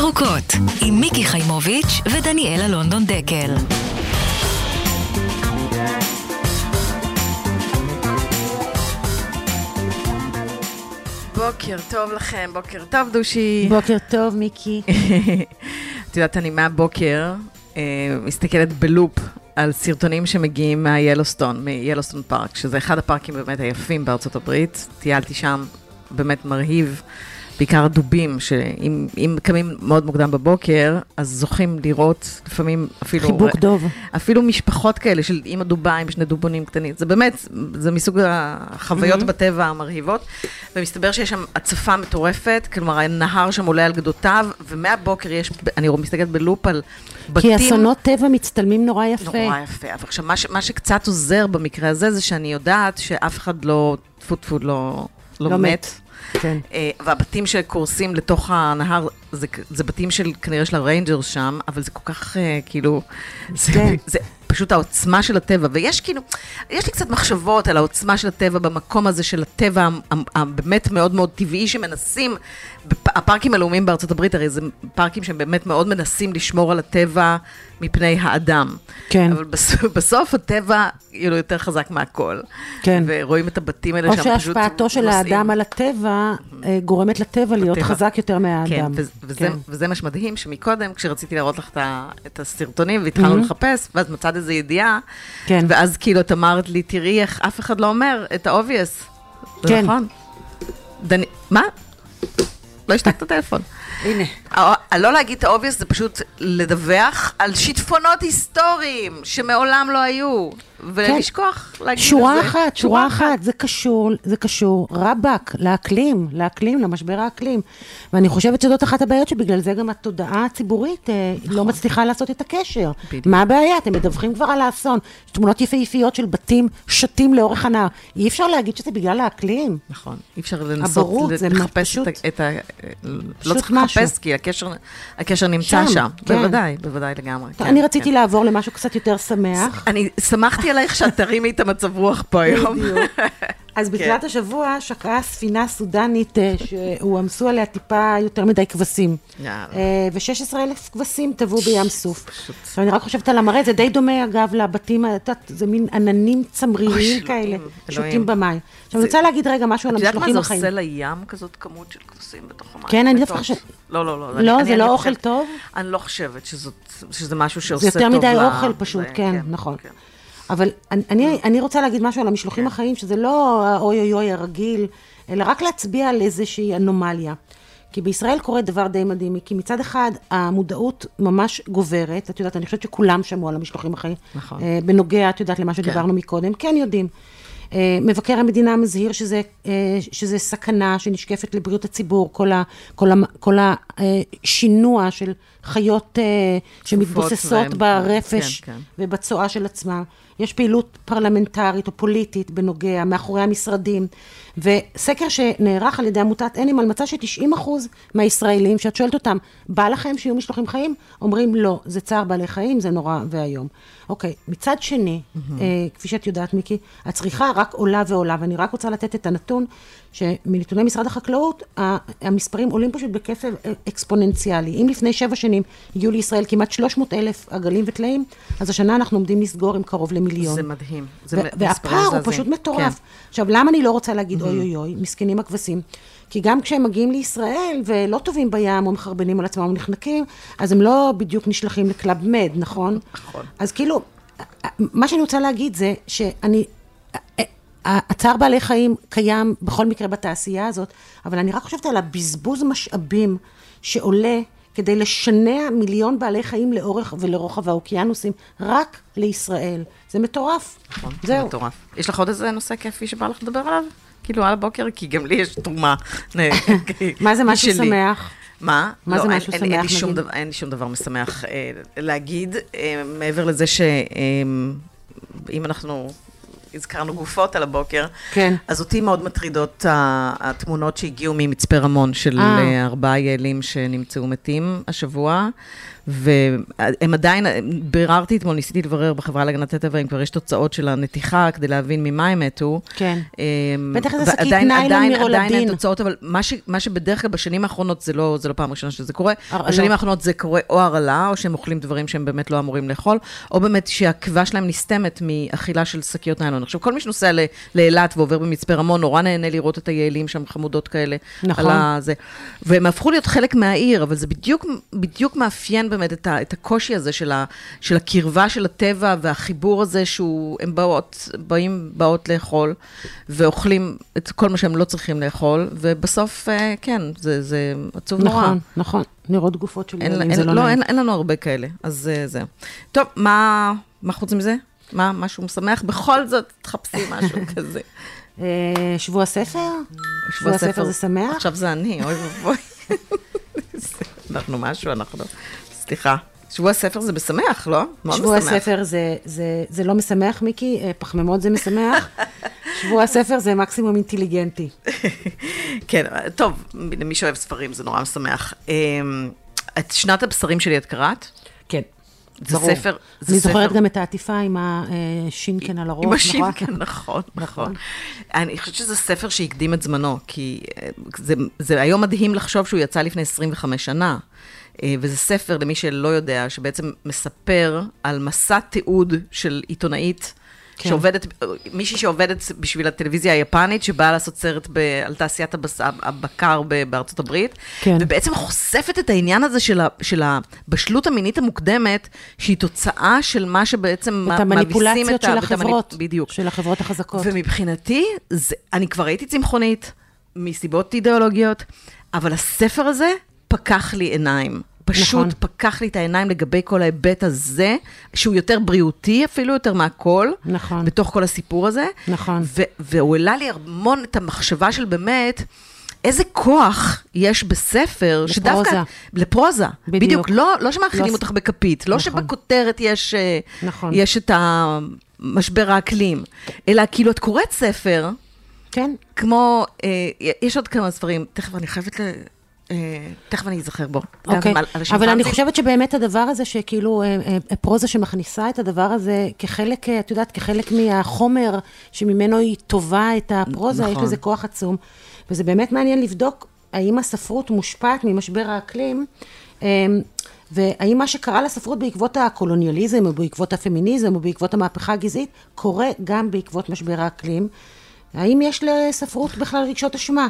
ירוקות, עם מיקי חיימוביץ' ודניאלה לונדון דקל. בוקר טוב לכם, בוקר טוב דושי. בוקר טוב, מיקי. את יודעת, אני מהבוקר אה, מסתכלת בלופ על סרטונים שמגיעים מהיאלוסטון, מיאלוסטון פארק, שזה אחד הפארקים באמת היפים בארצות הברית. טיילתי שם, באמת מרהיב. בעיקר דובים, שאם קמים מאוד מוקדם בבוקר, אז זוכים לראות לפעמים אפילו... חיבוק דוב. אפילו משפחות כאלה של אימא דובה עם שני דובונים קטנים. זה באמת, זה מסוג החוויות mm-hmm. בטבע המרהיבות. ומסתבר שיש שם הצפה מטורפת, כלומר הנהר שם עולה על גדותיו, ומהבוקר יש, אני מסתכלת בלופ על בתים... כי אסונות טבע מצטלמים נורא יפה. נורא יפה. אבל עכשיו, מה, מה שקצת עוזר במקרה הזה, זה שאני יודעת שאף אחד לא, טפו טפו, לא, לא, לא מת. מת. כן. אה, והבתים שקורסים לתוך הנהר, זה, זה בתים של, כנראה של ה rangers שם, אבל זה כל כך, אה, כאילו, זה, כן. זה פשוט העוצמה של הטבע. ויש כאילו, יש לי קצת מחשבות על העוצמה של הטבע במקום הזה של הטבע הבאמת מאוד מאוד טבעי שמנסים, הפארקים הלאומיים בארצות הברית, הרי זה פארקים שהם באמת מאוד מנסים לשמור על הטבע מפני האדם. כן. אבל בסוף, בסוף הטבע, כאילו, יותר חזק מהכל. כן. ורואים את הבתים האלה שם פשוט נוסעים. או שהשפעתו של האדם על הטבע אה, גורמת לטבע להיות בטבע. חזק יותר מהאדם. כן, וזה, כן. וזה מה שמדהים, שמקודם, כשרציתי להראות לך את הסרטונים, והתחלנו mm-hmm. לחפש, ואז מצאת איזו ידיעה, כן. ואז כאילו את אמרת לי, תראי איך אף אחד לא אומר את ה-obvious. כן. נכון. דני, מה? לא השתקת את הטלפון. הנה. לא להגיד את ה-obvious זה פשוט לדווח על שיטפונות היסטוריים שמעולם לא היו. ולשכוח כן. להגיד שורה את זה. אחת, שורה אחת, זה קשור, זה קשור רבאק, לאקלים, לאקלים, למשבר האקלים. ואני חושבת שזאת אחת הבעיות שבגלל זה גם התודעה הציבורית אה, לא נכון. לא מצליחה לעשות את הקשר. בדיוק. מה הבעיה? אתם מדווחים כבר על האסון. תמונות יפהפיות של בתים שתים לאורך הנהר. אי אפשר להגיד שזה בגלל האקלים. נכון, אי אפשר לנסות הבורות, לחפש פשוט, את ה... לא צריך לחפש, כי הקשר, הקשר נמצא שם. שם. כן. בוודאי, בוודאי לגמרי. כן, אני רציתי כן. לעבור למשהו קצת יותר שמח. אני שמחתי עלייך שאת תרימי את המצב רוח פה היום. אז כן. בתחילת השבוע שקעה ספינה סודנית אה, שהועמסו עליה טיפה יותר מדי כבשים. אה, ו-16 אלף כבשים טבעו בים סוף. עכשיו, אני רק חושבת על המראה, זה די דומה, אגב, לבתים, את יודעת, זה מין עננים צמריריים כאלה, שותים במים. עכשיו, אני רוצה להגיד רגע משהו על המשלוחים החיים. את יודעת מה זה עושה לים, כזאת כמות של כבשים בתוך המים? כן, אני דווקא חושבת... לא, לא, לא. לא, זה לא אוכל טוב? אני לא חושבת שזה משהו שעושה טוב ל... זה יותר מדי אוכל פשוט, כן, כן נכון. אבל אני, אני, אני רוצה להגיד משהו על המשלוחים כן. החיים, שזה לא האוי אוי אוי הרגיל, אלא רק להצביע על איזושהי אנומליה. כי בישראל קורה דבר די מדהים, כי מצד אחד המודעות ממש גוברת, את יודעת, אני חושבת שכולם שמעו על המשלוחים החיים. נכון. אה, בנוגע, את יודעת, למה שדיברנו כן. מקודם, כן יודעים. אה, מבקר המדינה מזהיר שזה, אה, שזה סכנה שנשקפת לבריאות הציבור, כל, ה, כל, ה, כל השינוע של חיות שמתבוססות והם, ברפש כן, כן. ובצואה של עצמם. יש פעילות פרלמנטרית או פוליטית בנוגע, מאחורי המשרדים, וסקר שנערך על ידי עמותת אנימל מצא ש-90% מהישראלים, שאת שואלת אותם, בא לכם שיהיו משלוחים חיים? אומרים לא, זה צער בעלי חיים, זה נורא ואיום. אוקיי, מצד שני, mm-hmm. אה, כפי שאת יודעת, מיקי, הצריכה רק עולה ועולה, ואני רק רוצה לתת את הנתון, שמנתוני משרד החקלאות, המספרים עולים פשוט בקצב אקספוננציאלי. אם לפני שבע שנים הגיעו לישראל כמעט 300 אלף עגלים וטלאים, אז השנה אנחנו עומדים לסגור עם קרוב למיליון. זה מדהים. זה והפער הוא פשוט מטורף. כן. עכשיו, למה אני לא רוצה להגיד אוי אוי אוי, מסכנים הכבשים? כי גם כשהם מגיעים לישראל ולא טובים בים או מחרבנים על עצמם או נחנקים, אז הם לא בדיוק נשלחים לקלאב מד, נכון? נכון. אז כאילו, מה שאני רוצה להגיד זה שאני... הצער בעלי חיים קיים בכל מקרה בתעשייה הזאת, אבל אני רק חושבת על הבזבוז משאבים שעולה כדי לשנע מיליון בעלי חיים לאורך ולרוחב האוקיינוסים, רק לישראל. זה מטורף. נכון, זהו. זה מטורף. יש לך עוד איזה נושא כיפי שבא לך לדבר עליו? כאילו על הבוקר, כי גם לי יש תרומה. מה זה משהו שמח? מה? מה לא, זה משהו שמח, אין, נגיד? דבר, אין לי שום דבר משמח אה, להגיד, אה, מעבר לזה שאם אה, אנחנו הזכרנו גופות על הבוקר. כן. אז אותי מאוד מטרידות התמונות שהגיעו ממצפה רמון, של אה. ארבעה יעלים שנמצאו מתים השבוע. והם עדיין, ביררתי אתמול, ניסיתי לברר בחברה להגנת הטבע אם כבר יש תוצאות של הנתיחה כדי להבין ממה הם מתו. כן. אמ, בטח איזה שקית ניילון עדיין- מרולדין. עדיין אין תוצאות, אבל מה, ש, מה שבדרך כלל בשנים האחרונות, זה לא, זה לא פעם ראשונה שזה קורה. בשנים האחרונות זה קורה או הרעלה, או שהם אוכלים דברים שהם באמת לא אמורים לאכול, או באמת שהקיבה שלהם נסתמת מאכילה של שקיות ניילון. עכשיו, כל מי שנוסע לאילת ועובר במצפה רמון, נורא נהנה לראות את היעלים שם חמודות כאלה. נכון. על הזה. והם הפכו להיות חלק מהעיר, אבל זה בדיוק, בדיוק מאפיין באמת את, ה, את הקושי הזה של, ה, של הקרבה של הטבע והחיבור הזה שהוא, הם באות, באים, באות לאכול, ואוכלים את כל מה שהם לא צריכים לאכול, ובסוף, אה, כן, זה, זה עצוב נורא. נכון, נכון. נראות גופות של ילדים, זה לא לא, נעים. אין, אין לנו הרבה כאלה, אז אה, זהו. טוב, מה, מה חוץ מזה? מה, משהו משמח? בכל זאת, תחפשי משהו כזה. אה, שבוע ספר? שבוע הספר זה שמח? עכשיו זה אני, אוי ואבוי. אנחנו משהו, אנחנו... סליחה. שבוע הספר זה משמח, לא? מאוד שבוע משמח. הספר זה, זה, זה לא משמח, מיקי, אה, פחמימות זה משמח. שבוע הספר זה מקסימום אינטליגנטי. כן, טוב, למי שאוהב ספרים זה נורא משמח. אמ, את שנת הבשרים שלי את קראת? כן. זה ברור. ספר... זה אני ספר- זוכרת גם את העטיפה עם השינקן על הראש. עם נכון? השינקן, נכון, נכון. אני חושבת שזה ספר שהקדים את זמנו, כי אה, זה, זה היום מדהים לחשוב שהוא יצא לפני 25 שנה. אה, וזה ספר, למי שלא יודע, שבעצם מספר על מסע תיעוד של עיתונאית. כן. שעובדת, מישהי שעובדת בשביל הטלוויזיה היפנית, שבאה לעשות סרט ב, על תעשיית הבס, הבקר ב, בארצות הברית, כן. ובעצם חושפת את העניין הזה של, ה, של הבשלות המינית המוקדמת, שהיא תוצאה של מה שבעצם את המניפולציות את ה- של ואת המניפ- החברות. בדיוק. של החברות החזקות. ומבחינתי, זה, אני כבר הייתי צמחונית, מסיבות אידיאולוגיות, אבל הספר הזה פקח לי עיניים. פשוט נכון. פקח לי את העיניים לגבי כל ההיבט הזה, שהוא יותר בריאותי אפילו, יותר מהכל. נכון. בתוך כל הסיפור הזה. נכון. ו- והוא העלה לי המון את המחשבה של באמת, איזה כוח יש בספר, לפרוזה. שדווקא... לפרוזה. בדיוק. בדיוק. לא, לא שמאכילים לא- אותך בכפית, לא נכון. שבכותרת יש, אה, נכון. יש את המשבר האקלים, אלא כאילו את קוראת ספר, כן. כמו, אה, יש עוד כמה ספרים, תכף אני חייבת ל... אה, תכף אני אזכר בו. אוקיי, אבל אני. חושבת שבאמת הדבר הזה, שכאילו אה, אה, פרוזה שמכניסה את הדבר הזה כחלק, את יודעת, כחלק מהחומר שממנו היא טובה את הפרוזה, יש נכון. לזה כוח עצום. וזה באמת מעניין לבדוק האם הספרות מושפעת ממשבר האקלים, אה, והאם מה שקרה לספרות בעקבות הקולוניאליזם, או בעקבות הפמיניזם, או בעקבות המהפכה הגזעית, קורה גם בעקבות משבר האקלים. האם יש לספרות בכלל רגשות אשמה?